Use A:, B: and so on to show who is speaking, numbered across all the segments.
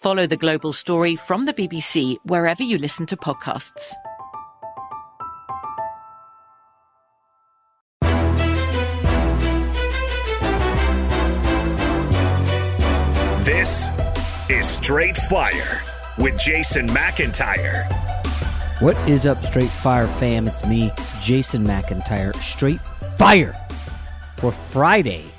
A: Follow the global story from the BBC wherever you listen to podcasts.
B: This is Straight Fire with Jason McIntyre.
C: What is up, Straight Fire fam? It's me, Jason McIntyre. Straight Fire for Friday,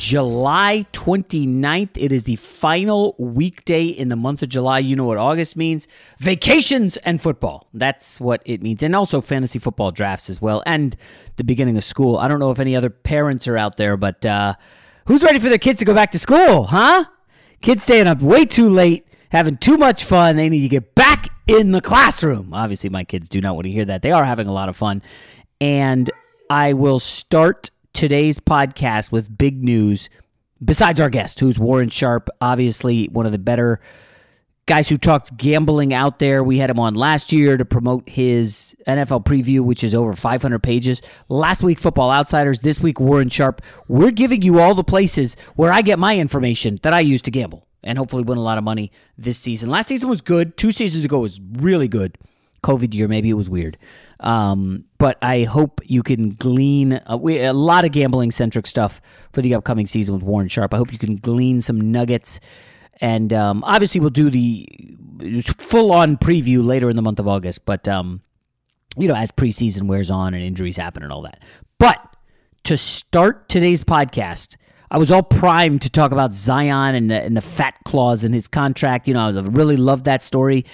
C: July 29th. It is the final weekday in the month of July. You know what August means vacations and football. That's what it means. And also fantasy football drafts as well, and the beginning of school. I don't know if any other parents are out there, but uh, who's ready for their kids to go back to school, huh? Kids staying up way too late, having too much fun. They need to get back in the classroom. Obviously, my kids do not want to hear that. They are having a lot of fun. And I will start today's podcast with big news. Besides our guest, who's Warren Sharp, obviously one of the better guys who talks gambling out there. We had him on last year to promote his NFL preview, which is over 500 pages. Last week, Football Outsiders. This week, Warren Sharp. We're giving you all the places where I get my information that I use to gamble and hopefully win a lot of money this season. Last season was good. Two seasons ago was really good. COVID year, maybe it was weird. Um, but I hope you can glean uh, we, a lot of gambling centric stuff for the upcoming season with Warren Sharp. I hope you can glean some nuggets. And um, obviously, we'll do the full on preview later in the month of August. But, um, you know, as preseason wears on and injuries happen and all that. But to start today's podcast, I was all primed to talk about Zion and the, and the fat clause in his contract. You know, I really loved that story.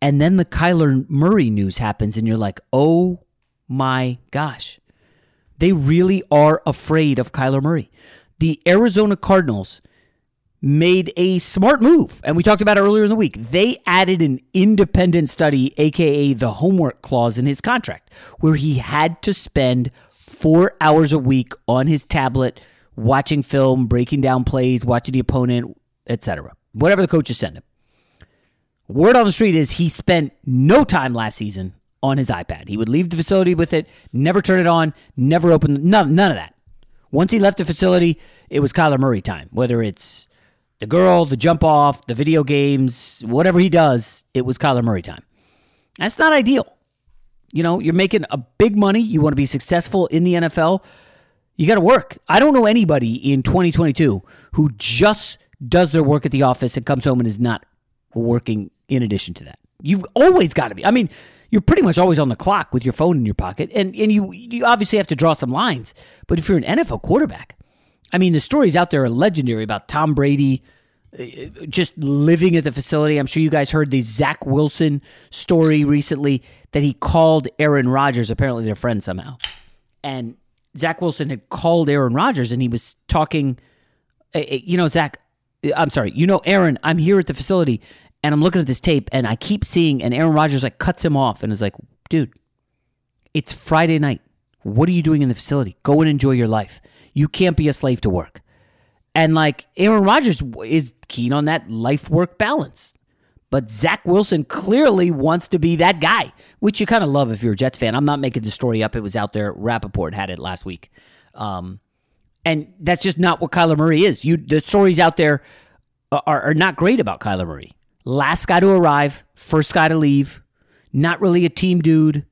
C: And then the Kyler Murray news happens, and you're like, oh my gosh. They really are afraid of Kyler Murray. The Arizona Cardinals made a smart move, and we talked about it earlier in the week. They added an independent study, aka the homework clause, in his contract, where he had to spend four hours a week on his tablet watching film, breaking down plays, watching the opponent, etc. Whatever the coaches send him. Word on the street is he spent no time last season on his iPad. He would leave the facility with it, never turn it on, never open none, none of that. Once he left the facility, it was Kyler Murray time. Whether it's the girl, the jump off, the video games, whatever he does, it was Kyler Murray time. That's not ideal. You know, you're making a big money. You want to be successful in the NFL. You got to work. I don't know anybody in 2022 who just does their work at the office and comes home and is not working in addition to that. You've always got to be. I mean, you're pretty much always on the clock with your phone in your pocket, and, and you, you obviously have to draw some lines. But if you're an NFL quarterback, I mean, the stories out there are legendary about Tom Brady uh, just living at the facility. I'm sure you guys heard the Zach Wilson story recently that he called Aaron Rodgers. Apparently, they're friends somehow. And Zach Wilson had called Aaron Rodgers and he was talking, uh, uh, you know, Zach, I'm sorry, you know, Aaron, I'm here at the facility and I'm looking at this tape and I keep seeing, and Aaron Rodgers like cuts him off and is like, dude, it's Friday night. What are you doing in the facility? Go and enjoy your life. You can't be a slave to work. And like Aaron Rodgers is keen on that life work balance. But Zach Wilson clearly wants to be that guy, which you kind of love if you're a Jets fan. I'm not making the story up. It was out there. Rapoport had it last week. Um, and that's just not what Kyler Murray is. You the stories out there are, are not great about Kyler Murray. Last guy to arrive, first guy to leave, not really a team dude,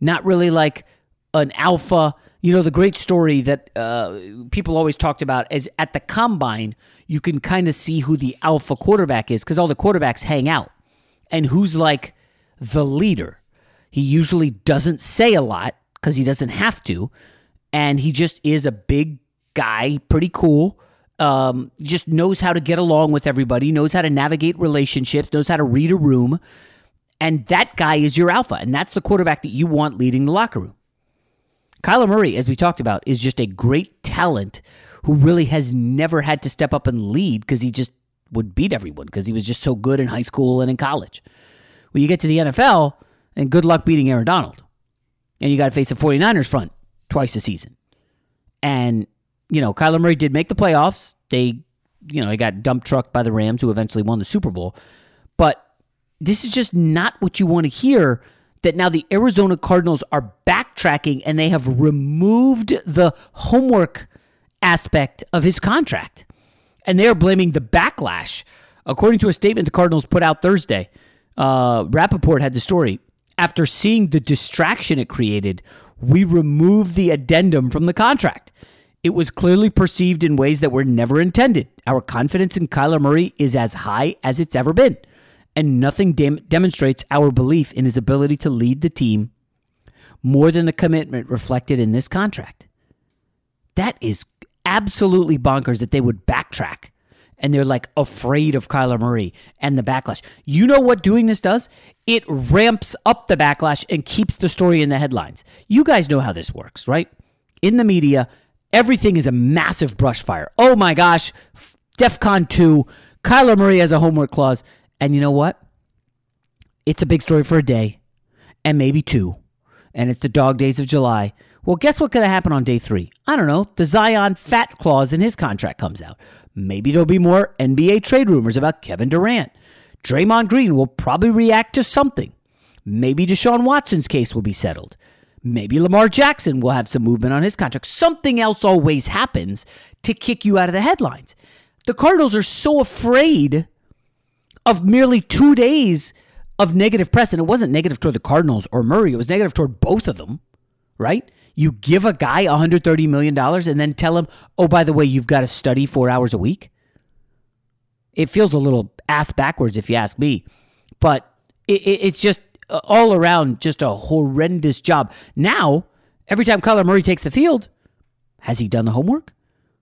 C: not really like an alpha. You know, the great story that uh, people always talked about is at the combine, you can kind of see who the alpha quarterback is because all the quarterbacks hang out and who's like the leader. He usually doesn't say a lot because he doesn't have to. And he just is a big guy, pretty cool. Um, just knows how to get along with everybody, knows how to navigate relationships, knows how to read a room. And that guy is your alpha. And that's the quarterback that you want leading the locker room. Kyler Murray, as we talked about, is just a great talent who really has never had to step up and lead because he just would beat everyone because he was just so good in high school and in college. When you get to the NFL, and good luck beating Aaron Donald. And you got to face the 49ers front twice a season. And, you know, Kyler Murray did make the playoffs. They, you know, they got dump trucked by the Rams, who eventually won the Super Bowl. But this is just not what you want to hear that now the Arizona Cardinals are backtracking and they have removed the homework aspect of his contract. And they are blaming the backlash. According to a statement the Cardinals put out Thursday, uh, Rapoport had the story. After seeing the distraction it created, we removed the addendum from the contract. It was clearly perceived in ways that were never intended. Our confidence in Kyler Murray is as high as it's ever been and nothing dem- demonstrates our belief in his ability to lead the team more than the commitment reflected in this contract. That is absolutely bonkers that they would backtrack and they're like afraid of Kyler Murray and the backlash. You know what doing this does? It ramps up the backlash and keeps the story in the headlines. You guys know how this works, right? In the media, everything is a massive brush fire. Oh my gosh, DEFCON 2, Kyler Murray has a homework clause. And you know what? It's a big story for a day and maybe two. And it's the dog days of July. Well, guess going to happen on day three? I don't know. The Zion fat clause in his contract comes out. Maybe there'll be more NBA trade rumors about Kevin Durant. Draymond Green will probably react to something. Maybe Deshaun Watson's case will be settled. Maybe Lamar Jackson will have some movement on his contract. Something else always happens to kick you out of the headlines. The Cardinals are so afraid of merely two days of negative press. And it wasn't negative toward the Cardinals or Murray, it was negative toward both of them, right? You give a guy $130 million and then tell him, oh, by the way, you've got to study four hours a week. It feels a little ass backwards if you ask me. But it, it, it's just all around just a horrendous job. Now, every time Kyler Murray takes the field, has he done the homework?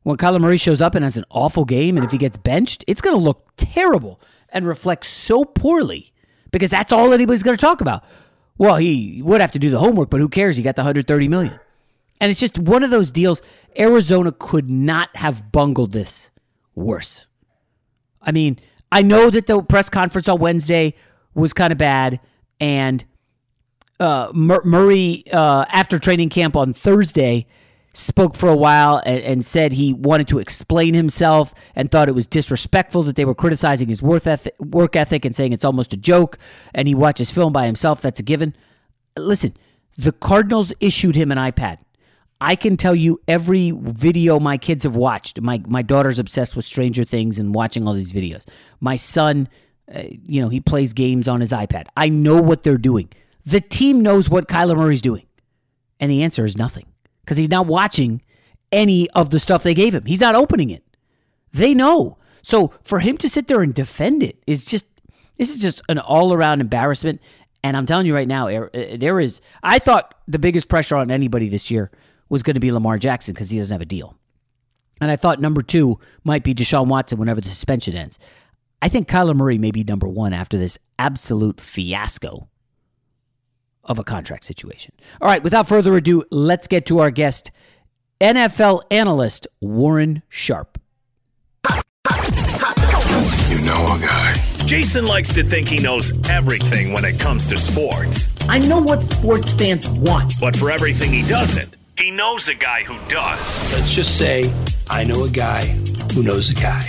C: When Kyler Murray shows up and has an awful game, and if he gets benched, it's going to look terrible and reflect so poorly because that's all anybody's going to talk about. Well, he would have to do the homework, but who cares? He got the 130 million. And it's just one of those deals. Arizona could not have bungled this worse. I mean, I know that the press conference on Wednesday was kind of bad, and uh, Murray, uh, after training camp on Thursday, spoke for a while and, and, said he wanted to explain himself and thought it was disrespectful that they were criticizing his work ethic, work ethic and saying it's almost a joke and he watches film by himself. That's a given. Listen, the Cardinals issued him an iPad. I can tell you every video my kids have watched. My my daughter's obsessed with Stranger Things and watching all these videos. My son, uh, you know, he plays games on his iPad. I know what they're doing. The team knows what Kyler Murray's doing. And the answer is nothing because he's not watching any of the stuff they gave him. He's not opening it. They know. So for him to sit there and defend it is just, This is just an all around embarrassment. And I'm telling you right now, uh, there is. I thought the biggest pressure on anybody this year was going to be Lamar Jackson because he doesn't have a deal. And I thought number two might be Deshaun Watson whenever the suspension ends. I think Kyler Murray may be number one after this absolute fiasco of a contract situation. All right, without further ado, let's get to our guest, NFL analyst Warren Sharp.
B: You know a guy. Jason likes to think he knows everything when it comes to sports.
C: I know what sports fans want.
B: But for everything he doesn't, he knows a guy who does.
D: Let's just say I know a guy who knows a guy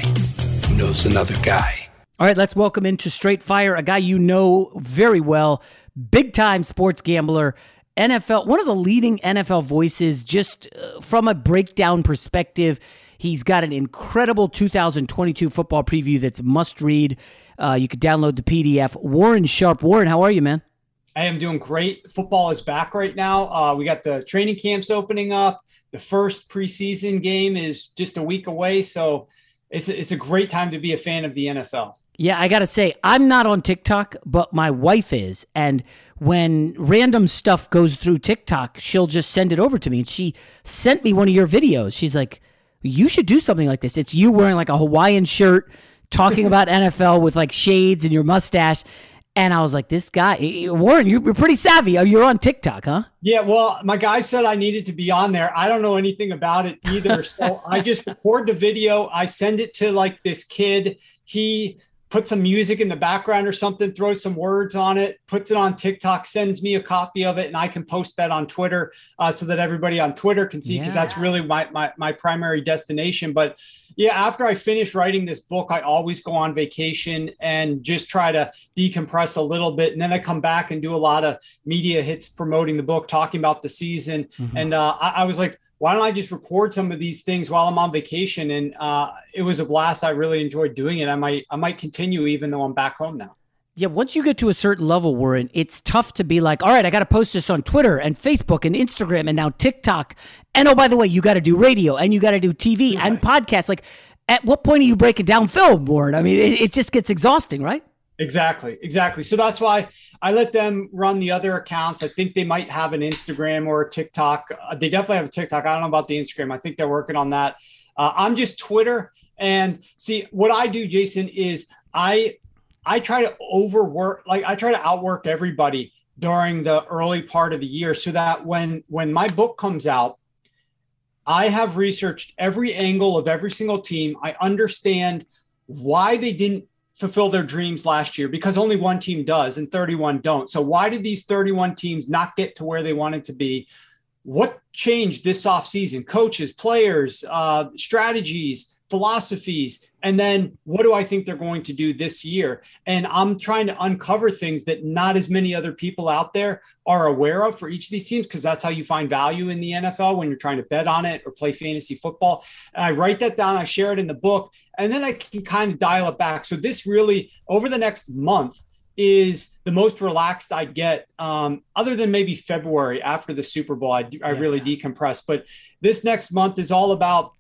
D: who knows another guy.
C: All right, let's welcome into Straight Fire a guy you know very well, big time sports gambler, NFL, one of the leading NFL voices, just uh, from a breakdown perspective. He's got an incredible 2022 football preview that's must read. Uh, you can download the PDF. Warren Sharp. Warren, how are you, man?
E: I am doing great. Football is back right now. Uh, we got the training camps opening up. The first preseason game is just a week away. So it's, it's a great time to be a fan of the NFL.
C: Yeah, I got to say, I'm not on TikTok, but my wife is. And when random stuff goes through TikTok, she'll just send it over to me. And she sent me one of your videos. She's like, you should do something like this. It's you wearing like a Hawaiian shirt, talking about NFL with like shades and your mustache. And I was like, this guy, Warren, you're pretty savvy. Oh, you're on TikTok, huh?
E: Yeah. Well, my guy said I needed to be on there. I don't know anything about it either. So I just record the video. I send it to like this kid. He put some music in the background or something, throws some words on it, puts it on TikTok, sends me a copy of it, and I can post that on Twitter uh, so that everybody on Twitter can see because yeah. that's really my, my my primary destination. But yeah, after I finish writing this book, I always go on vacation and just try to decompress a little bit, and then I come back and do a lot of media hits promoting the book, talking about the season. Mm-hmm. And uh, I, I was like why don't I just record some of these things while I'm on vacation? And uh, it was a blast. I really enjoyed doing it. I might I might continue even though I'm back home now.
C: Yeah, once you get to a certain level, Warren, it's tough to be like, all right, I got to post this on Twitter and Facebook and Instagram and now TikTok. And oh, by the way, you got to do radio and you got to do TV right. and podcasts. Like, at what point are you breaking down film, Warren? I mean, it, it just gets exhausting, right?
E: Exactly, exactly. So that's why I let them run the other accounts. I think they might have an Instagram or a TikTok. Uh, they definitely have a TikTok. I don't know about the Instagram. I think they're working on that. Uh, I'm just Twitter. And see, what I do, Jason, is I I try to overwork, like I try to outwork everybody during the early part of the year, so that when when my book comes out, I have researched every angle of every single team. I understand why they didn't fulfill their dreams last year because only one team does and 31 don't. So why did these 31 teams not get to where they wanted to be? What changed this offseason? Coaches, players, uh, strategies, philosophies and then what do i think they're going to do this year and i'm trying to uncover things that not as many other people out there are aware of for each of these teams because that's how you find value in the nfl when you're trying to bet on it or play fantasy football and i write that down i share it in the book and then i can kind of dial it back so this really over the next month is the most relaxed I get, um, other than maybe February after the Super Bowl. I, I yeah. really decompress. But this next month is all about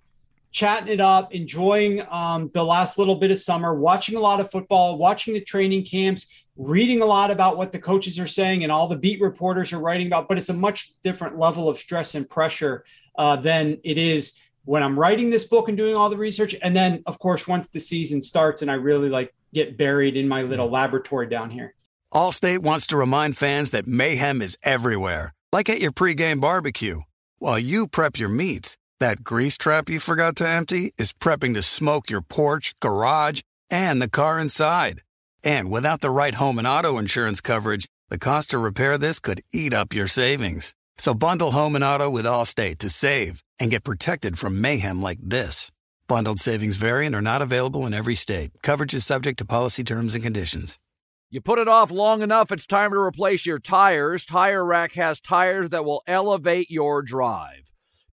E: chatting it up, enjoying um, the last little bit of summer, watching a lot of football, watching the training camps, reading a lot about what the coaches are saying and all the beat reporters are writing about. But it's a much different level of stress and pressure uh, than it is when I'm writing this book and doing all the research. And then, of course, once the season starts and I really like get buried in my little laboratory down here.
F: Allstate wants to remind fans that mayhem is everywhere, like at your pregame barbecue. While you prep your meats, that grease trap you forgot to empty is prepping to smoke your porch, garage, and the car inside. And without the right home and auto insurance coverage, the cost to repair this could eat up your savings. So bundle home and auto with Allstate to save and get protected from mayhem like this. Bundled savings variant are not available in every state. Coverage is subject to policy terms and conditions.
G: You put it off long enough, it's time to replace your tires. Tire Rack has tires that will elevate your drive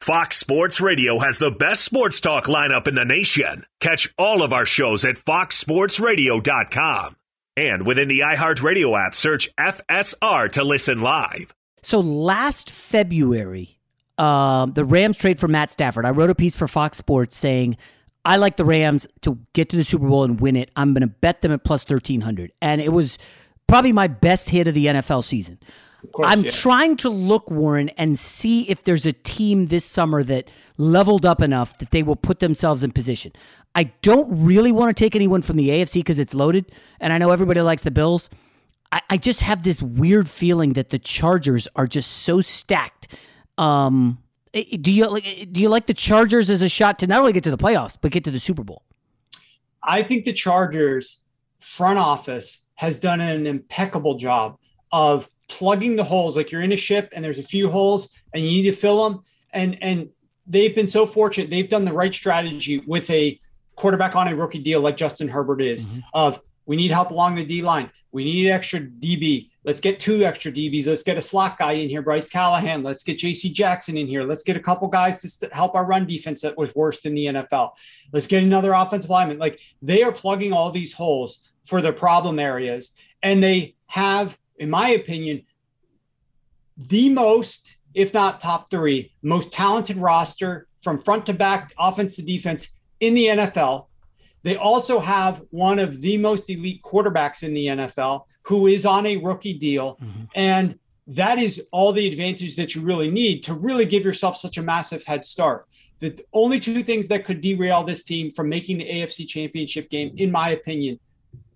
B: Fox Sports Radio has the best sports talk lineup in the nation. Catch all of our shows at foxsportsradio.com. And within the iHeartRadio app, search FSR to listen live.
C: So last February, um, the Rams trade for Matt Stafford. I wrote a piece for Fox Sports saying, I like the Rams to get to the Super Bowl and win it. I'm going to bet them at plus 1300. And it was probably my best hit of the NFL season.
E: Course,
C: I'm
E: yeah.
C: trying to look, Warren, and see if there's a team this summer that leveled up enough that they will put themselves in position. I don't really want to take anyone from the AFC because it's loaded, and I know everybody likes the Bills. I, I, just have this weird feeling that the Chargers are just so stacked. Um, eh, eh, do you like? Eh, do you like the Chargers as a shot to not only get to the playoffs but get to the Super Bowl?
E: I think the Chargers front office has done an impeccable job of plugging the holes. Like you're in a ship and there's a few holes and you need to fill them. And and they've been so fortunate. They've done the right strategy with a quarterback on a rookie deal like Justin Herbert is mm-hmm. of we need help along the D line. We need extra DB let's get two extra DBs let's get a slot guy in here Bryce Callahan. Let's get JC Jackson in here. Let's get a couple guys to help our run defense that was worst in the NFL let's get another offensive lineman. Like they are plugging all these holes for their problem areas and they have in my opinion, the most, if not top three, most talented roster from front to back, offense to defense in the NFL. They also have one of the most elite quarterbacks in the NFL who is on a rookie deal. Mm-hmm. And that is all the advantage that you really need to really give yourself such a massive head start. The only two things that could derail this team from making the AFC championship game, in my opinion,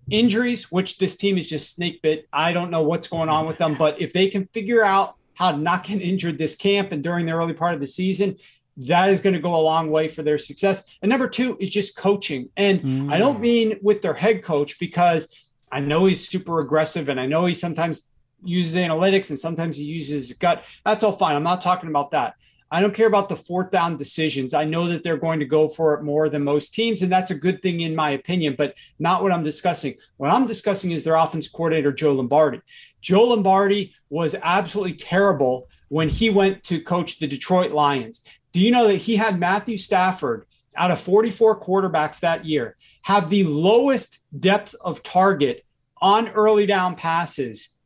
E: injuries, which this team is just snake bit. I don't know what's going on with them, but if they can figure out how to not get injured this camp and during the early part of the season, that is going to go a long way for their success. And number two is just coaching. And mm. I don't mean with their head coach because I know he's super aggressive and I know he sometimes uses analytics and sometimes he uses gut. That's all fine. I'm not talking about that. I don't care about the fourth down decisions. I know that they're going to go for it more than most teams, and that's a good thing in my opinion, but not what I'm discussing. What I'm discussing is their offense coordinator, Joe Lombardi. Joe Lombardi was absolutely terrible when he went to coach the Detroit Lions. Do you know that he had Matthew Stafford out of 44 quarterbacks that year have the lowest depth of target on early down passes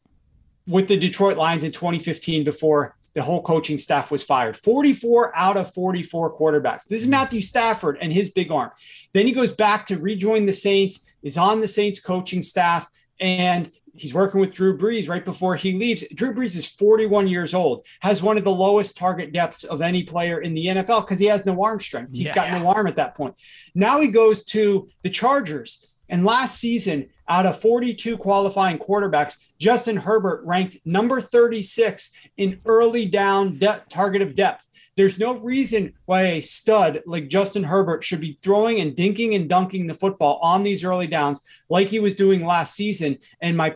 E: with the Detroit Lions in 2015 before the whole coaching staff was fired. 44 out of 44 quarterbacks. This is hmm. Matthew Stafford and his big arm. Then he goes back to rejoin the Saints, is on the Saints coaching staff, and he's working with Drew Brees right before he leaves. Drew Brees is 41 years old, has one of the lowest target depths of any player in the NFL because he has no arm strength. He's yeah. got no arm at that point. Now he goes to the Chargers. And last season, out of 42 qualifying quarterbacks, Justin Herbert ranked number 36 in early down de- target of depth. There's no reason why a stud like Justin Herbert should be throwing and dinking and dunking the football on these early downs like he was doing last season. And my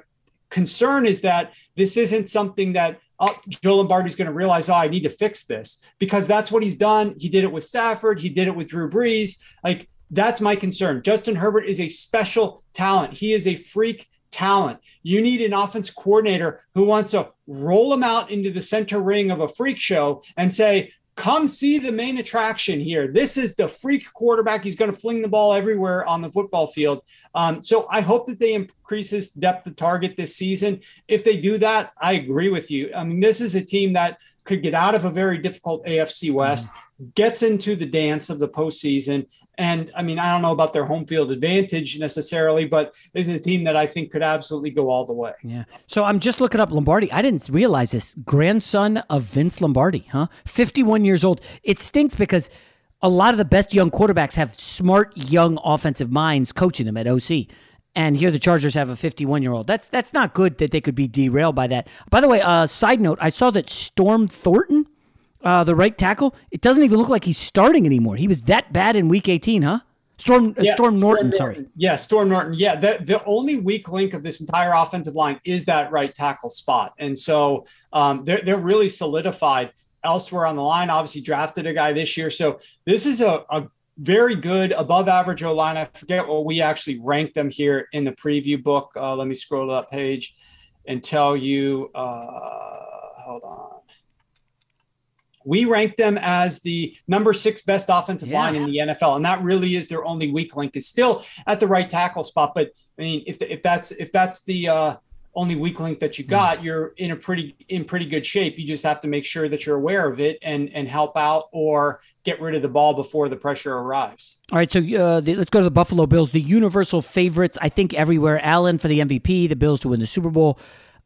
E: concern is that this isn't something that oh, Joe Lombardi's going to realize, oh, I need to fix this because that's what he's done. He did it with Stafford. He did it with Drew Brees. Like that's my concern. Justin Herbert is a special talent. He is a freak talent. You need an offense coordinator who wants to roll him out into the center ring of a freak show and say, come see the main attraction here. This is the freak quarterback. He's going to fling the ball everywhere on the football field. Um, so I hope that they increase his depth of target this season. If they do that, I agree with you. I mean, this is a team that could get out of a very difficult AFC West, mm-hmm. gets into the dance of the postseason, and I mean, I don't know about their home field advantage necessarily, but this is a team that I think could absolutely go all the way.
C: Yeah. So I'm just looking up Lombardi. I didn't realize this. Grandson of Vince Lombardi, huh? 51 years old. It stinks because a lot of the best young quarterbacks have smart young offensive minds coaching them at OC. And here the Chargers have a 51 year old. That's that's not good that they could be derailed by that. By the way, uh, side note, I saw that Storm Thornton uh, the right tackle, it doesn't even look like he's starting anymore. He was that bad in Week 18, huh? Storm, uh, yeah, Storm Norton, Storm sorry.
E: Yeah, Storm Norton. Yeah, the, the only weak link of this entire offensive line is that right tackle spot. And so um, they're, they're really solidified elsewhere on the line. Obviously, drafted a guy this year. So this is a, a very good above average O line. I forget what we actually ranked them here in the preview book. Uh, let me scroll to that page and tell you. Uh, hold on we rank them as the number six best offensive yeah. line in the NFL, and that really is their only weak link. Is still at the right tackle spot, but I mean, if if that's if that's the uh, only weak link that you hmm. got, mm. you're in a pretty in pretty good shape. You just have to make sure that you're aware of it and and help out or get rid of the ball before the pressure arrives.
C: All right, so uh, the, let's go to the Buffalo Bills, the universal favorites. I think everywhere. Allen for the MVP, the Bills to win the Super Bowl.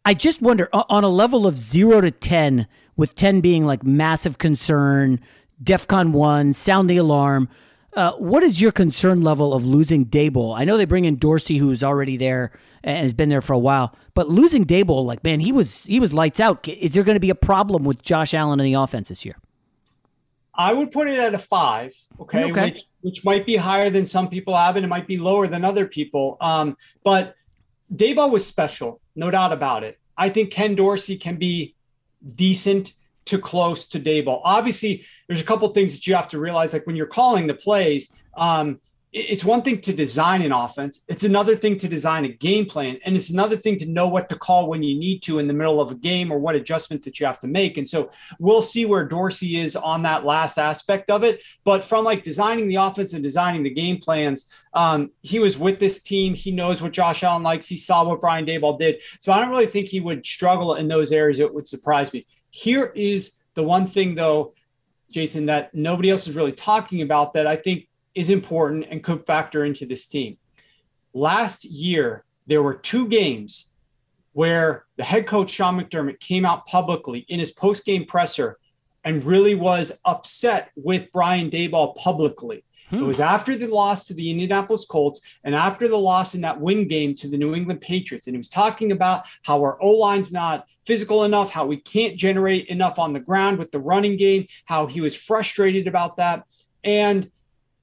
C: I just wonder on a level of zero to ten with 10 being like massive concern, DEFCON 1, sound the alarm. Uh, what is your concern level of losing Daboll? I know they bring in Dorsey, who's already there and has been there for a while, but losing Daboll, like man, he was he was lights out. Is there going to be a problem with Josh Allen in the offense this year?
E: I would put it at a five, okay, okay. Which, which might be higher than some people have, and it might be lower than other people. Um, but Daboll was special, no doubt about it. I think Ken Dorsey can be decent to close to Daboll. Obviously, there's a couple things that you have to realize. Like when you're calling the plays, um, it's one thing to design an offense. It's another thing to design a game plan. And it's another thing to know what to call when you need to in the middle of a game or what adjustment that you have to make. And so we'll see where Dorsey is on that last aspect of it. But from like designing the offense and designing the game plans, um, he was with this team. He knows what Josh Allen likes. He saw what Brian Daboll did. So I don't really think he would struggle in those areas. It would surprise me. Here is the one thing, though, Jason, that nobody else is really talking about that I think is important and could factor into this team. Last year, there were two games where the head coach Sean McDermott came out publicly in his post-game presser and really was upset with Brian Daboll publicly. Hmm. It was after the loss to the Indianapolis Colts and after the loss in that win game to the New England Patriots. And he was talking about how our O line's not physical enough, how we can't generate enough on the ground with the running game, how he was frustrated about that. And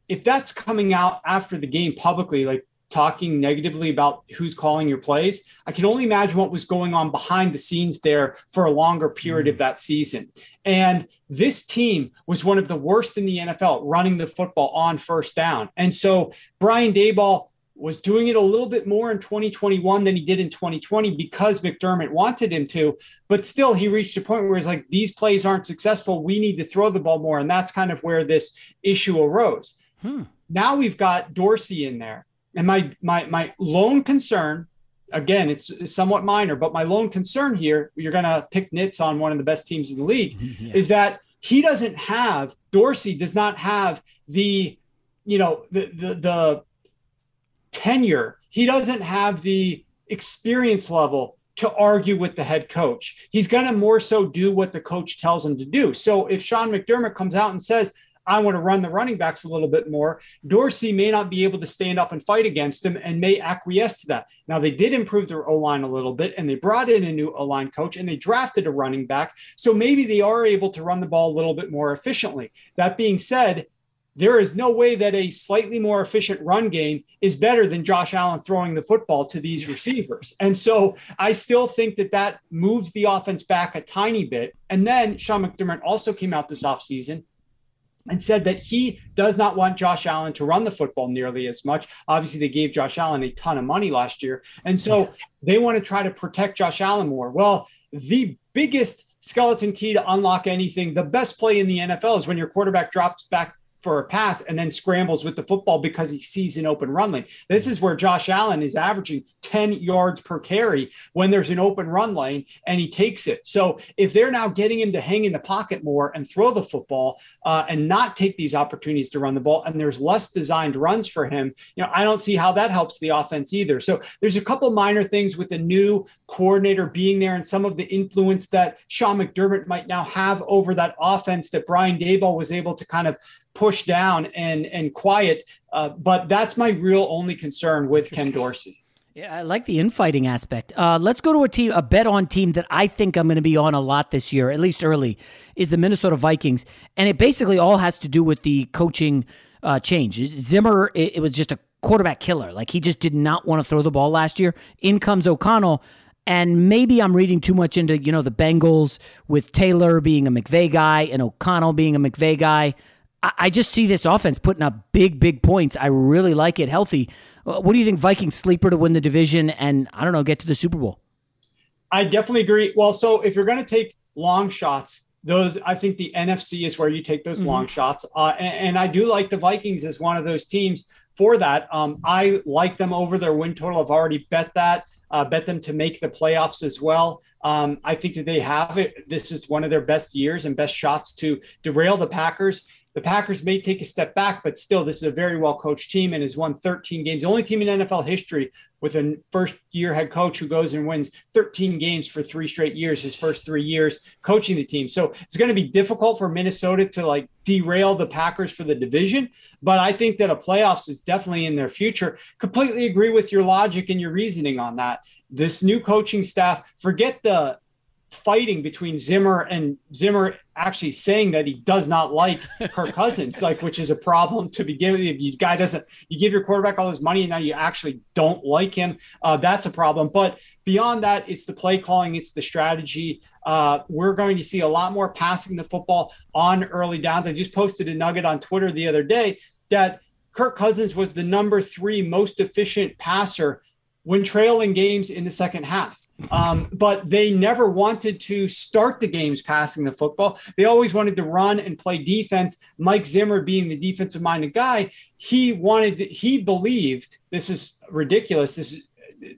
E: if that's coming out after the game publicly, like talking negatively about who's calling your plays, I can only imagine what was going on behind the scenes there for a longer period mm. of that season. And this team was one of the worst in the NFL running the football on first down. And so Brian Daboll was doing it a little bit more in 2021 than he did in 2020 because McDermott wanted him to. But still, he reached a point where he's like, these plays aren't successful. We need to throw the ball more. And that's kind of where this issue arose. Hmm. Now we've got Dorsey in there. And my my my lone concern, again, it's, it's somewhat minor, but my lone concern here, you're gonna pick nits on one of the best teams in the league, yeah. is that he doesn't have Dorsey does not have the you know the the the tenure. He doesn't have the experience level to argue with the head coach. He's going to more so do what the coach tells him to do. So if Sean McDermott comes out and says, I want to run the running backs a little bit more. Dorsey may not be able to stand up and fight against him and may acquiesce to that. Now, they did improve their O line a little bit and they brought in a new O line coach and they drafted a running back. So maybe they are able to run the ball a little bit more efficiently. That being said, there is no way that a slightly more efficient run game is better than Josh Allen throwing the football to these receivers. And so I still think that that moves the offense back a tiny bit. And then Sean McDermott also came out this offseason and said that he does not want Josh Allen to run the football nearly as much. Obviously, they gave Josh Allen a ton of money last year. And so they want to try to protect Josh Allen more. Well, the biggest skeleton key to unlock anything, the best play in the NFL is when your quarterback drops back for a pass and then scrambles with the football because he sees an open run lane. This is where Josh Allen is averaging 10 yards per carry when there's an open run lane and he takes it. So if they're now getting him to hang in the pocket more and throw the football uh, and not take these opportunities to run the ball, and there's less designed runs for him, you know, I don't see how that helps the offense either. So there's a couple minor things with the new coordinator being there and some of the influence that Sean McDermott might now have over that offense that Brian Daboll was able to kind of push down and and quiet. Uh, but that's my real only concern with Ken Dorsey.
C: Yeah, I like the infighting aspect. Uh, let's go to a team, a bet on team that I think I'm going to be on a lot this year, at least early, is the Minnesota Vikings, and it basically all has to do with the coaching uh, change. Zimmer, it, it was just a quarterback killer. Like he just did not want to throw the ball last year. In comes O'Connell. And maybe I'm reading too much into, you know, the Bengals with Taylor being a McVay guy and O'Connell being a McVay guy. I just see this offense putting up big, big points. I really like it healthy. Uh, what do you think, Vikings sleeper to win the division and I don't know, get to the Super Bowl?
E: I definitely agree. Well, so if you're going to take long shots, those I think the NFC is where you take those mm-hmm. long shots, uh, and, and, I do like the Vikings as one of those teams for that. Um, I like them over their win total. I've already bet that, uh, bet them to make the playoffs as well. Um, I think that they have it. This is one of their best years and best shots to derail the Packers. The Packers may take a step back, but still, this is a very well coached team and has won 13 games. The only team in NFL history with a first year head coach who goes and wins 13 games for three straight years, his first three years coaching the team. So it's going to be difficult for Minnesota to like derail the Packers for the division. But I think that a playoffs is definitely in their future. Completely agree with your logic and your reasoning on that. This new coaching staff, forget the fighting between Zimmer and Zimmer actually saying that he does not like Kirk Cousins, like which is a problem to begin with. If you guy doesn't, you give your quarterback all this money and now you actually don't like him, uh, that's a problem. But beyond that, it's the play calling, it's the strategy. Uh, we're going to see a lot more passing the football on early downs. I just posted a nugget on Twitter the other day that Kirk Cousins was the number three most efficient passer when trailing games in the second half. Um, but they never wanted to start the games passing the football. They always wanted to run and play defense. Mike Zimmer, being the defensive minded guy, he wanted, he believed this is ridiculous. This is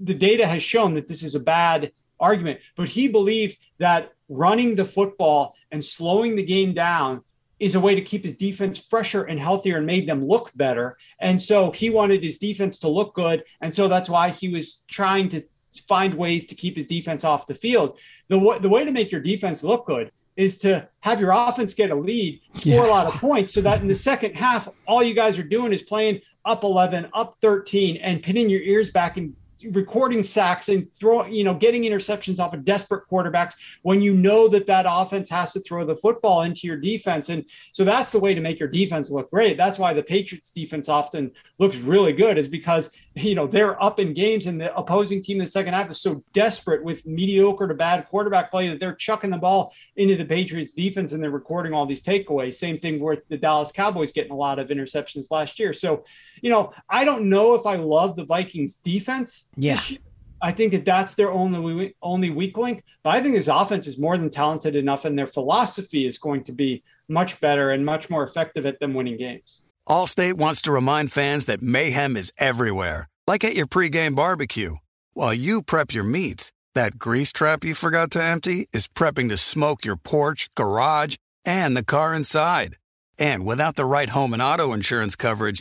E: the data has shown that this is a bad argument, but he believed that running the football and slowing the game down is a way to keep his defense fresher and healthier and made them look better. And so he wanted his defense to look good. And so that's why he was trying to find ways to keep his defense off the field. The, w- the way to make your defense look good is to have your offense get a lead, score yeah. a lot of points, so that in the second half, all you guys are doing is playing up 11, up 13, and pinning your ears back and recording sacks and throwing, you know, getting interceptions off of desperate quarterbacks when you know that that offense has to throw the football into your defense. And so that's the way to make your defense look great. That's why the Patriots defense often looks really good is because, you know, they're up in games and the opposing team in the second half is so desperate with mediocre to bad quarterback play that they're chucking the ball into the Patriots defense and they're recording all these takeaways. Same thing with the Dallas Cowboys getting a lot of interceptions last year. So, you know, I don't know if I love the Vikings defense.
C: Yeah.
E: I think that that's their only only weak link. But I think this offense is more than talented enough, and their philosophy is going to be much better and much more effective at them winning games.
F: Allstate wants to remind fans that mayhem is everywhere, like at your pregame barbecue. While you prep your meats, that grease trap you forgot to empty is prepping to smoke your porch, garage, and the car inside. And without the right home and auto insurance coverage,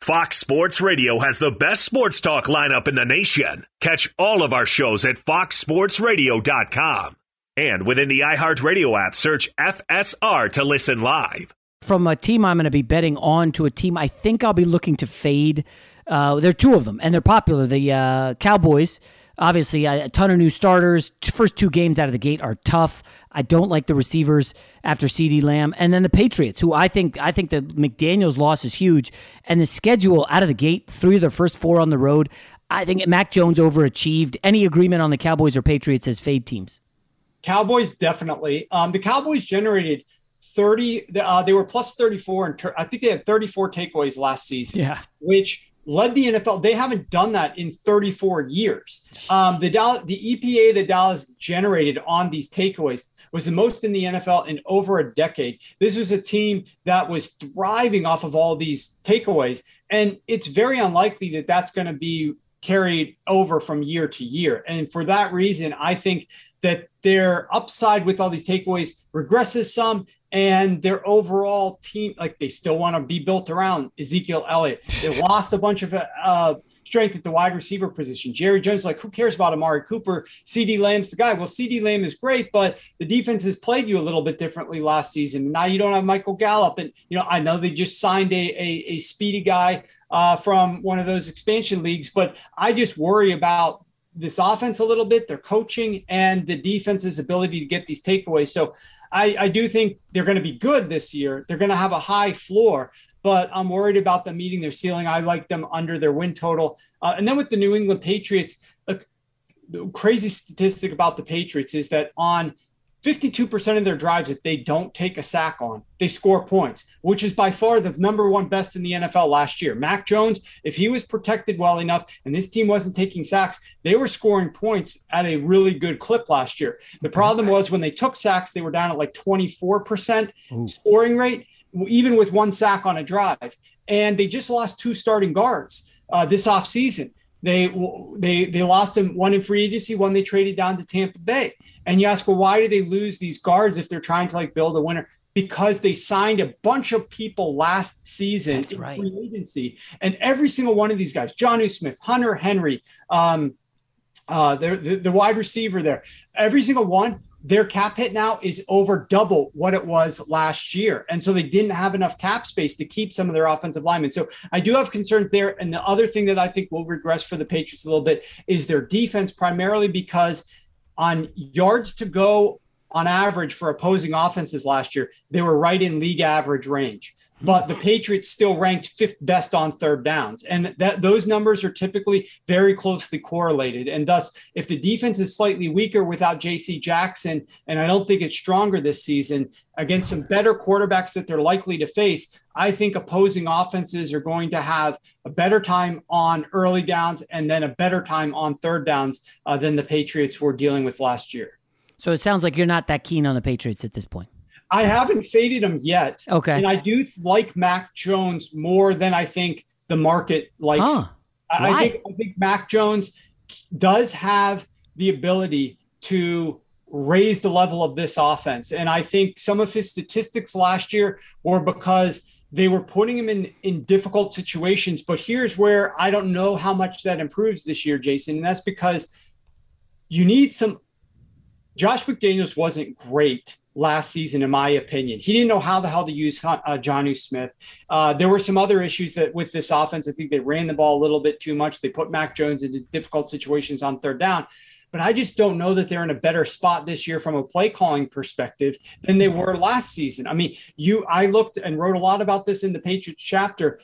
B: Fox Sports Radio has the best sports talk lineup in the nation. Catch all of our shows at foxsportsradio.com. And within the iHeartRadio app, search FSR to listen live.
C: From a team I'm going to be betting on to a team I think I'll be looking to fade. Uh, there are two of them, and they're popular. The uh, Cowboys Obviously, a ton of new starters. First two games out of the gate are tough. I don't like the receivers after CeeDee Lamb, and then the Patriots, who I think I think the McDaniels' loss is huge, and the schedule out of the gate, three of their first four on the road. I think Mac Jones overachieved. Any agreement on the Cowboys or Patriots as fade teams?
E: Cowboys definitely. Um, the Cowboys generated 30 uh, they were plus 34 and ter- i think they had 34 takeaways last season
C: yeah
E: which led the NFL. They haven't done that in 34 years. Um, the Dallas, the EPA that Dallas generated on these takeaways was the most in the NFL in over a decade. This was a team that was thriving off of all these takeaways, and it's very unlikely that that's going to be carried over from year to year. And for that reason, I think that their upside with all these takeaways regresses some and their overall team, like they still want to be built around Ezekiel Elliott. They lost a bunch of uh, strength at the wide receiver position. Jerry Jones, like, who cares about Amari Cooper? CeeDee Lamb's the guy. Well, CeeDee Lamb is great, but the defense has played you a little bit differently last season. Now you don't have Michael Gallup. And, you know, I know they just signed a, a, a speedy guy uh, from one of those expansion leagues, but I just worry about this offense a little bit, their coaching, and the defense's ability to get these takeaways. So I, I do think they're going to be good this year. They're going to have a high floor, but I'm worried about them meeting their ceiling. I like them under their win total. Uh, and then with the New England Patriots, the crazy statistic about the Patriots is that on 52% of their drives that they don't take a sack on, they score points, which is by far the number one best in the NFL last year. Mac Jones, if he was protected well enough and this team wasn't taking sacks, they were scoring points at a really good clip last year. The problem was when they took sacks, they were down at like 24% Ooh. scoring rate, even with one sack on a drive. And they just lost two starting guards. uh, this offseason. They they they lost him one in free agency, one they traded down to Tampa Bay. And you ask, well, why do they lose these guards if they're trying to like build a winner? Because they signed a bunch of people last season
C: That's
E: in
C: right.
E: free agency, and every single one of these guys, Jonnu Smith, Hunter Henry, um, uh, the, the the wide receiver there, every single one their cap hit now is over double what it was last year. And so they didn't have enough cap space to keep some of their offensive linemen. So I do have concerns there. And the other thing that I think will regress for the Patriots a little bit is their defense, primarily because on yards to go on average for opposing offenses last year, they were right in league average range but the Patriots still ranked fifth best on third downs. And that those numbers are typically very closely correlated. And thus, if the defense is slightly weaker without JC Jackson, and I don't think it's stronger this season against some better quarterbacks that they're likely to face, I think opposing offenses are going to have a better time on early downs and then a better time on third downs uh, than the Patriots were dealing with last year.
C: So it sounds like you're not that keen on the Patriots at this point.
E: I haven't faded him yet.
C: Okay.
E: And I do like Mac Jones more than I think the market likes.
C: Huh.
E: I, I think I think Mac Jones does have the ability to raise the level of this offense. And I think some of his statistics last year were because they were putting him in in difficult situations. But here's where I don't know how much that improves this year, Jason. And that's because you need some Josh McDaniels wasn't great last season, in my opinion. He didn't know how the hell to use uh, Jonnu Smith. Uh, there were some other issues that with this offense. I think they ran the ball a little bit too much. They put Mac Jones into difficult situations on third down. But I just don't know that they're in a better spot this year from a play calling perspective than they were last season. I mean, you I looked and wrote a lot about this in the Patriots chapter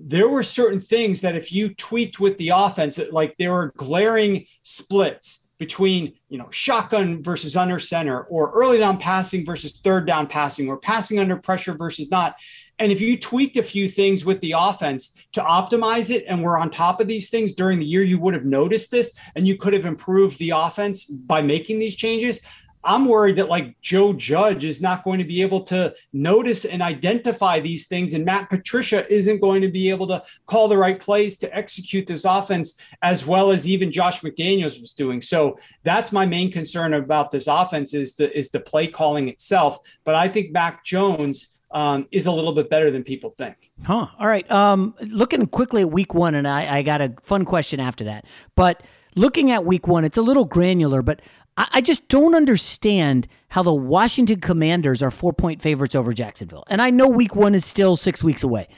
E: there were certain things that if you tweaked with the offense, like there were glaring splits between you know shotgun versus under center or early down passing versus third down passing or passing under pressure versus not. And if you tweaked a few things with the offense to optimize it and we're on top of these things during the year you would have noticed this and you could have improved the offense by making these changes I'm worried that like Joe Judge is not going to be able to notice and identify these things, and Matt Patricia isn't going to be able to call the right plays to execute this offense as well as even Josh McDaniels was doing. So that's my main concern about this offense is the is the play calling itself. But I think Mac Jones um, is a little bit better than people think.
C: Huh. All right. Um, looking quickly at week one, and I, I got a fun question after that. But looking at week one, it's a little granular, but I, I just don't understand how the Washington Commanders are four point favorites over Jacksonville. And I know week one is still six weeks away.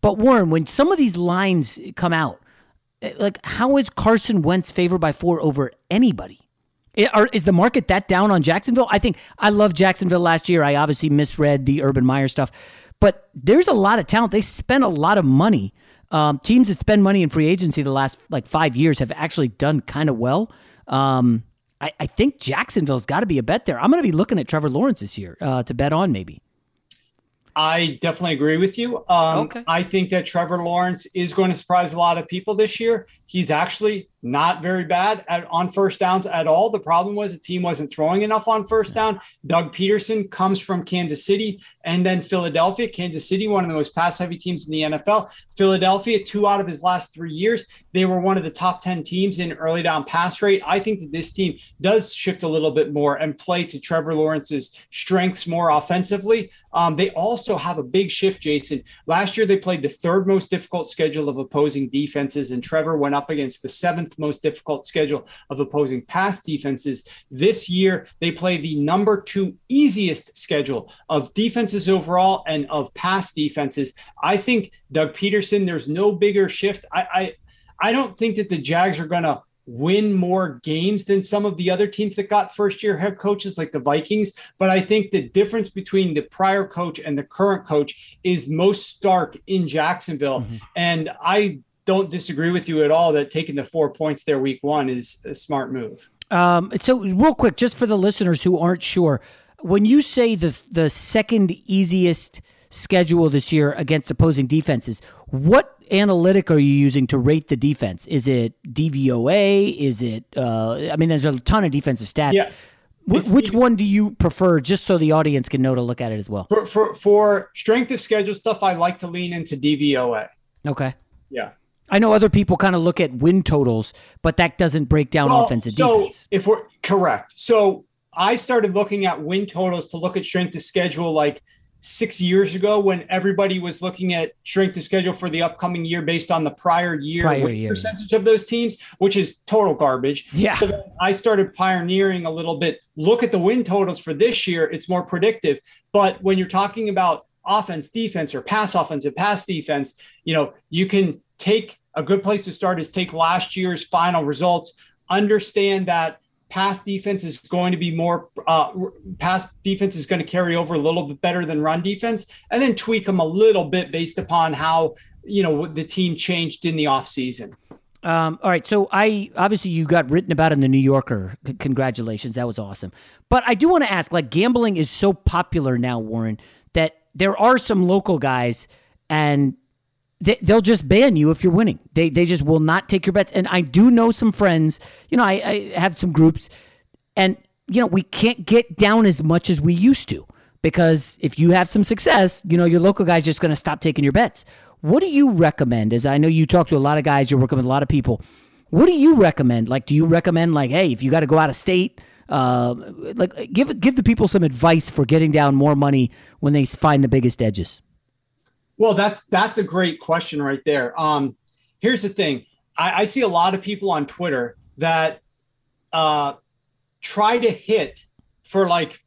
C: But Warren, when some of these lines come out, eh, like how is Carson Wentz favored by four over anybody? I- Are, is the market that down on Jacksonville? I think I love Jacksonville last year. I obviously misread the Urban Meyer stuff, but there's a lot of talent. They spent a lot of money. Um, teams that spend money in free agency the last like five years have actually done kind of well. Um, I, I think Jacksonville's got to be a bet there. I'm going to be looking at Trevor Lawrence this year uh, to bet on maybe.
E: I definitely agree with you. Um,
C: Okay.
E: I think that Trevor Lawrence is going to surprise a lot of people this year. He's actually not very bad at, on first downs at all. The problem was the team wasn't throwing enough on first down. Doug Pederson comes from Kansas City and then Philadelphia. Kansas City, one of the most pass heavy teams in the NFL. Philadelphia, two out of his last three years, they were one of the top 10 teams in early down pass rate. I think that this team does shift a little bit more and play to Trevor Lawrence's strengths more offensively. Um, they also have a big shift, Jason. Last year, they played the third most difficult schedule of opposing defenses, and Trevor went up against the seventh most difficult schedule of opposing pass defenses. This year, they play the number two easiest schedule of defenses overall and of pass defenses. I think Doug Pederson, there's no bigger shift. I, I, I don't think that the Jags are going to win more games than some of the other teams that got first year head coaches like the Vikings. But I think the difference between the prior coach and the current coach is most stark in Jacksonville. Mm-hmm. And I don't disagree with you at all that taking the four points there week one is a smart move.
C: Um, so real quick, just for the listeners who aren't sure, when you say the the second easiest schedule this year against opposing defenses, what analytic are you using to rate the defense? Is it DVOA? Is it? Uh, I mean, there's a ton of defensive stats.
E: Yeah.
C: Wh- which one do you prefer, just so the audience can know to look at it as well?
E: For, for, for strength of schedule stuff, I like to lean into DVOA.
C: Okay.
E: Yeah.
C: I know other people kind of look at win totals, but that doesn't break down well, offense and
E: so
C: defense.
E: If we're correct, so I started looking at win totals to look at strength of schedule like six years ago when everybody was looking at strength of schedule for the upcoming year based on the prior year,
C: prior year.
E: percentage of those teams, which is total garbage.
C: Yeah.
E: So I started pioneering a little bit. Look at the win totals for this year. It's more predictive. But when you're talking about offense, defense, or pass offense and pass defense, you know, you can take a good place to start is take last year's final results, understand that pass defense is going to be more uh, pass defense is going to carry over a little bit better than run defense and then tweak them a little bit based upon how you know the team changed in the offseason.
C: Um, all right so i obviously you got written about in the new yorker. C- congratulations that was awesome. But i do want to ask like gambling is so popular now warren that there are some local guys and they, will just ban you if you're winning. They they just will not take your bets. And I do know some friends. You know, I, I have some groups, and you know we can't get down as much as we used to because if you have some success, you know your local guy's just going to stop taking your bets. What do you recommend? As I know you talk to a lot of guys, you're working with a lot of people. What do you recommend? Like, do you recommend like, hey, if you got to go out of state, uh, like give give the people some advice for getting down more money when they find the biggest edges?
E: Well, that's that's a great question right there. Um, here's the thing: I, I see a lot of people on Twitter that uh, try to hit for like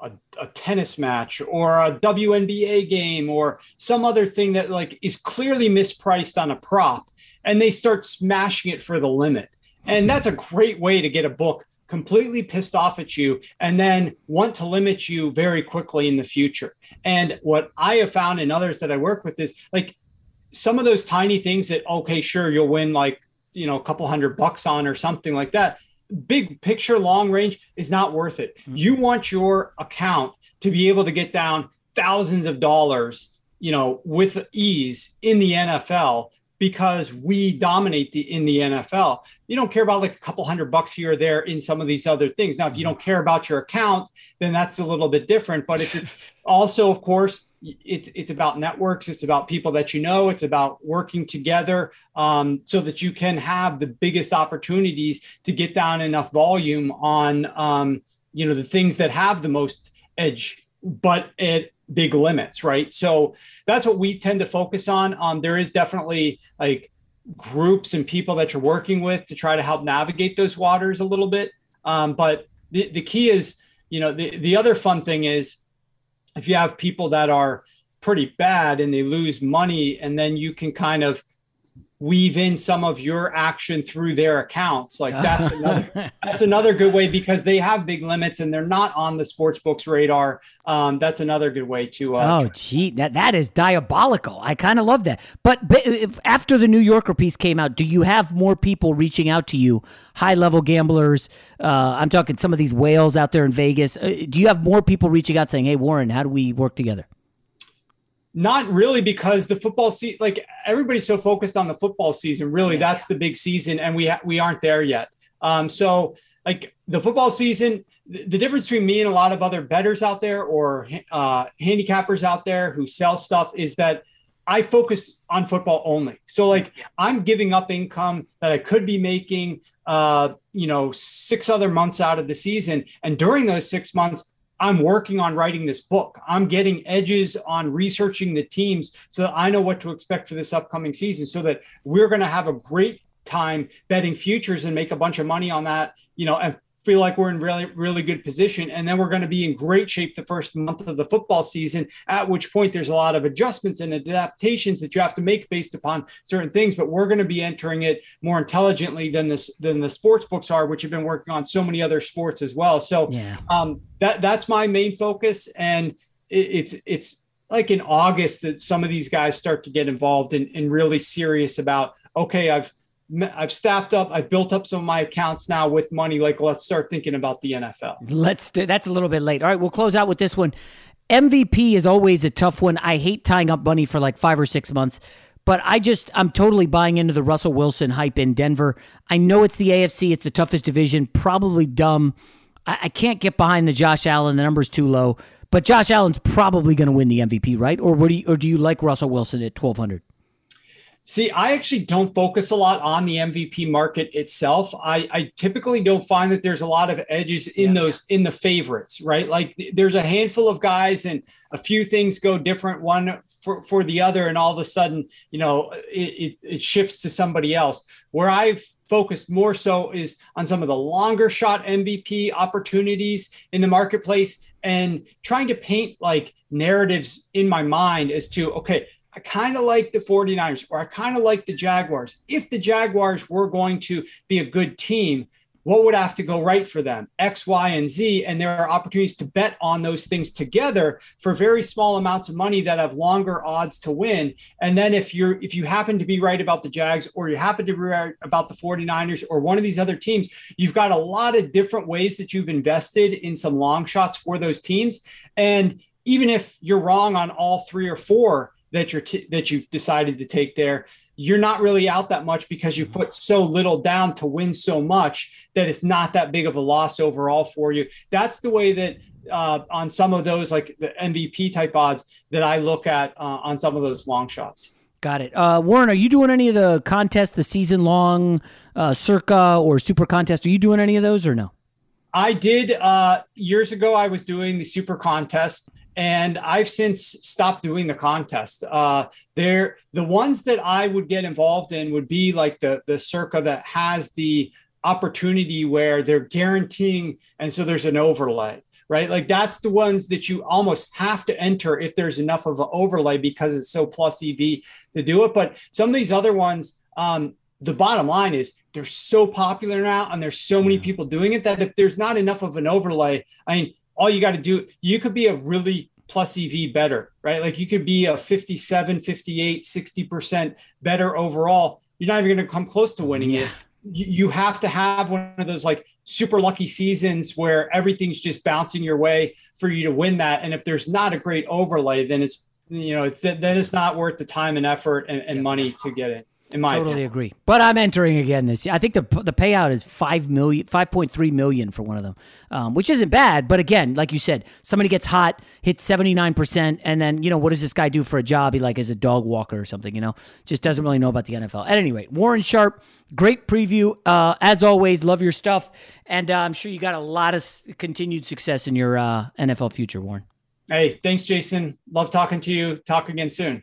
E: a, a, tennis match or a WNBA game or some other thing that like is clearly mispriced on a prop, and they start smashing it for the limit. And that's a great way to get a book completely pissed off at you and then want to limit you very quickly in the future. And what I have found in others that I work with is like some of those tiny things that, okay, sure, you'll win like, you know, a couple hundred bucks on or something like that. Big picture, long range is not worth it. Mm-hmm. You want your account to be able to get down thousands of dollars, you know, with ease in the NFL because we dominate the in the NFL. You don't care about like a couple hundred bucks here or there in some of these other things. Now, if you don't care about your account, then that's a little bit different. But if it also, of course, it's it's about networks. It's about people that you know. It's about working together um, so that you can have the biggest opportunities to get down enough volume on um, you know the things that have the most edge, but it big limits, right? So that's what we tend to focus on. Um, there is definitely like groups and people that you're working with to try to help navigate those waters a little bit. Um, but the, the key is, you know, the, the other fun thing is if you have people that are pretty bad and they lose money and then you can kind of weave in some of your action through their accounts. Like that's another that's another good way because they have big limits and they're not on the sports books radar. Um, that's another good way to.
C: Uh, oh, gee, that that is diabolical. I kind of love that. But, but after the New Yorker piece came out, do you have more people reaching out to you? High level gamblers. Uh, I'm talking some of these whales out there in Vegas. Uh, do you have more people reaching out saying, "Hey, Warren, how do we work together?"
E: Not really, because the football season, like everybody's so focused on the football season. Really, yeah. that's the big season, and we ha- we aren't there yet. Um, so, like the football season, the, the difference between me and a lot of other betters out there or uh, handicappers out there who sell stuff is that I focus on football only. So, like, I'm giving up income that I could be making, uh, you know, six other months out of the season, and during those six months, I'm working on writing this book. I'm getting edges on researching the teams so that I know what to expect for this upcoming season so that we're going to have a great time betting futures and make a bunch of money on that, you know, and feel like we're in really, really good position. And then we're going to be in great shape the first month of the football season, at which point there's a lot of adjustments and adaptations that you have to make based upon certain things. But we're going to be entering it more intelligently than this than the sports books are, which have been working on so many other sports as well. So
C: yeah.
E: um, that that's my main focus. And it, it's it's like in August that some of these guys start to get involved and, and really serious about, okay, I've I've staffed up. I've built up some of my accounts now with money. Like, let's start thinking about the NFL.
C: Let's do. That's a little bit late. All right, we'll close out with this one. MVP is always a tough one. I hate tying up money for like five or six months, but I just I'm totally buying into the Russell Wilson hype in Denver. I know it's the AFC. It's the toughest division. Probably dumb. I, I can't get behind the Josh Allen. The number's too low. But Josh Allen's probably going to win the MVP, right? Or what do you, or do you like Russell Wilson at twelve hundred?
E: See, I actually don't focus a lot on the MVP market itself. I, I typically don't find that there's a lot of edges in yeah. those in the favorites, right? Like there's a handful of guys and a few things go different one for, for the other, and all of a sudden, you know, it, it, it shifts to somebody else. Where I've focused more so is on some of the longer shot MVP opportunities in the marketplace and trying to paint like narratives in my mind as to okay I kind of like the 49ers or I kind of like the Jaguars. If the Jaguars were going to be a good team, what would have to go right for them? X, Y, and Z. And there are opportunities to bet on those things together for very small amounts of money that have longer odds to win. And then if you're if you happen to be right about the Jags or you happen to be right about the 49ers or one of these other teams, you've got a lot of different ways that you've invested in some long shots for those teams. And even if you're wrong on all three or four, that you're t- that you've decided to take there you're not really out that much because you put so little down to win so much that it's not that big of a loss overall for you that's the way that uh, on some of those like the mvp type odds that i look at uh, on some of those long shots
C: Got it. Uh, Warren, are you doing any of the contests, the season long uh, circa or super contest? Are you doing any of those or no?
E: I did uh, years ago. I was doing the super contest and I've since stopped doing the contest. Uh, there, the ones that I would get involved in would be like the the circa that has the opportunity where they're guaranteeing, and so there's an overlay, right? Like that's the ones that you almost have to enter if there's enough of an overlay because it's so plus EV to do it. But some of these other ones, um, the bottom line is they're so popular now, and there's so many people doing it that if there's not enough of an overlay, I mean all you got to do, you could be a really plus EV better, right? Like you could be a 57, 58, 60% better overall. You're not even going to come close to winning yeah. it. You, have to have one of those like super lucky seasons where everything's just bouncing your way for you to win that. And if there's not a great overlay, then it's, you know, it's then it's not worth the time and effort and, and money to get it. In my
C: totally
E: opinion.
C: agree. But I'm entering again this year. I think the the payout is five million, five point three million for one of them, um, which isn't bad. But again, like you said, somebody gets hot, hits seventy nine percent, and then you know what does this guy do for a job? He like is a dog walker or something. You know, just doesn't really know about the NFL. At any rate, Warren Sharp, great preview uh, as always. Love your stuff, and uh, I'm sure you got a lot of continued success in your uh, NFL future, Warren.
E: Hey, thanks, Jason. Love talking to you. Talk again soon.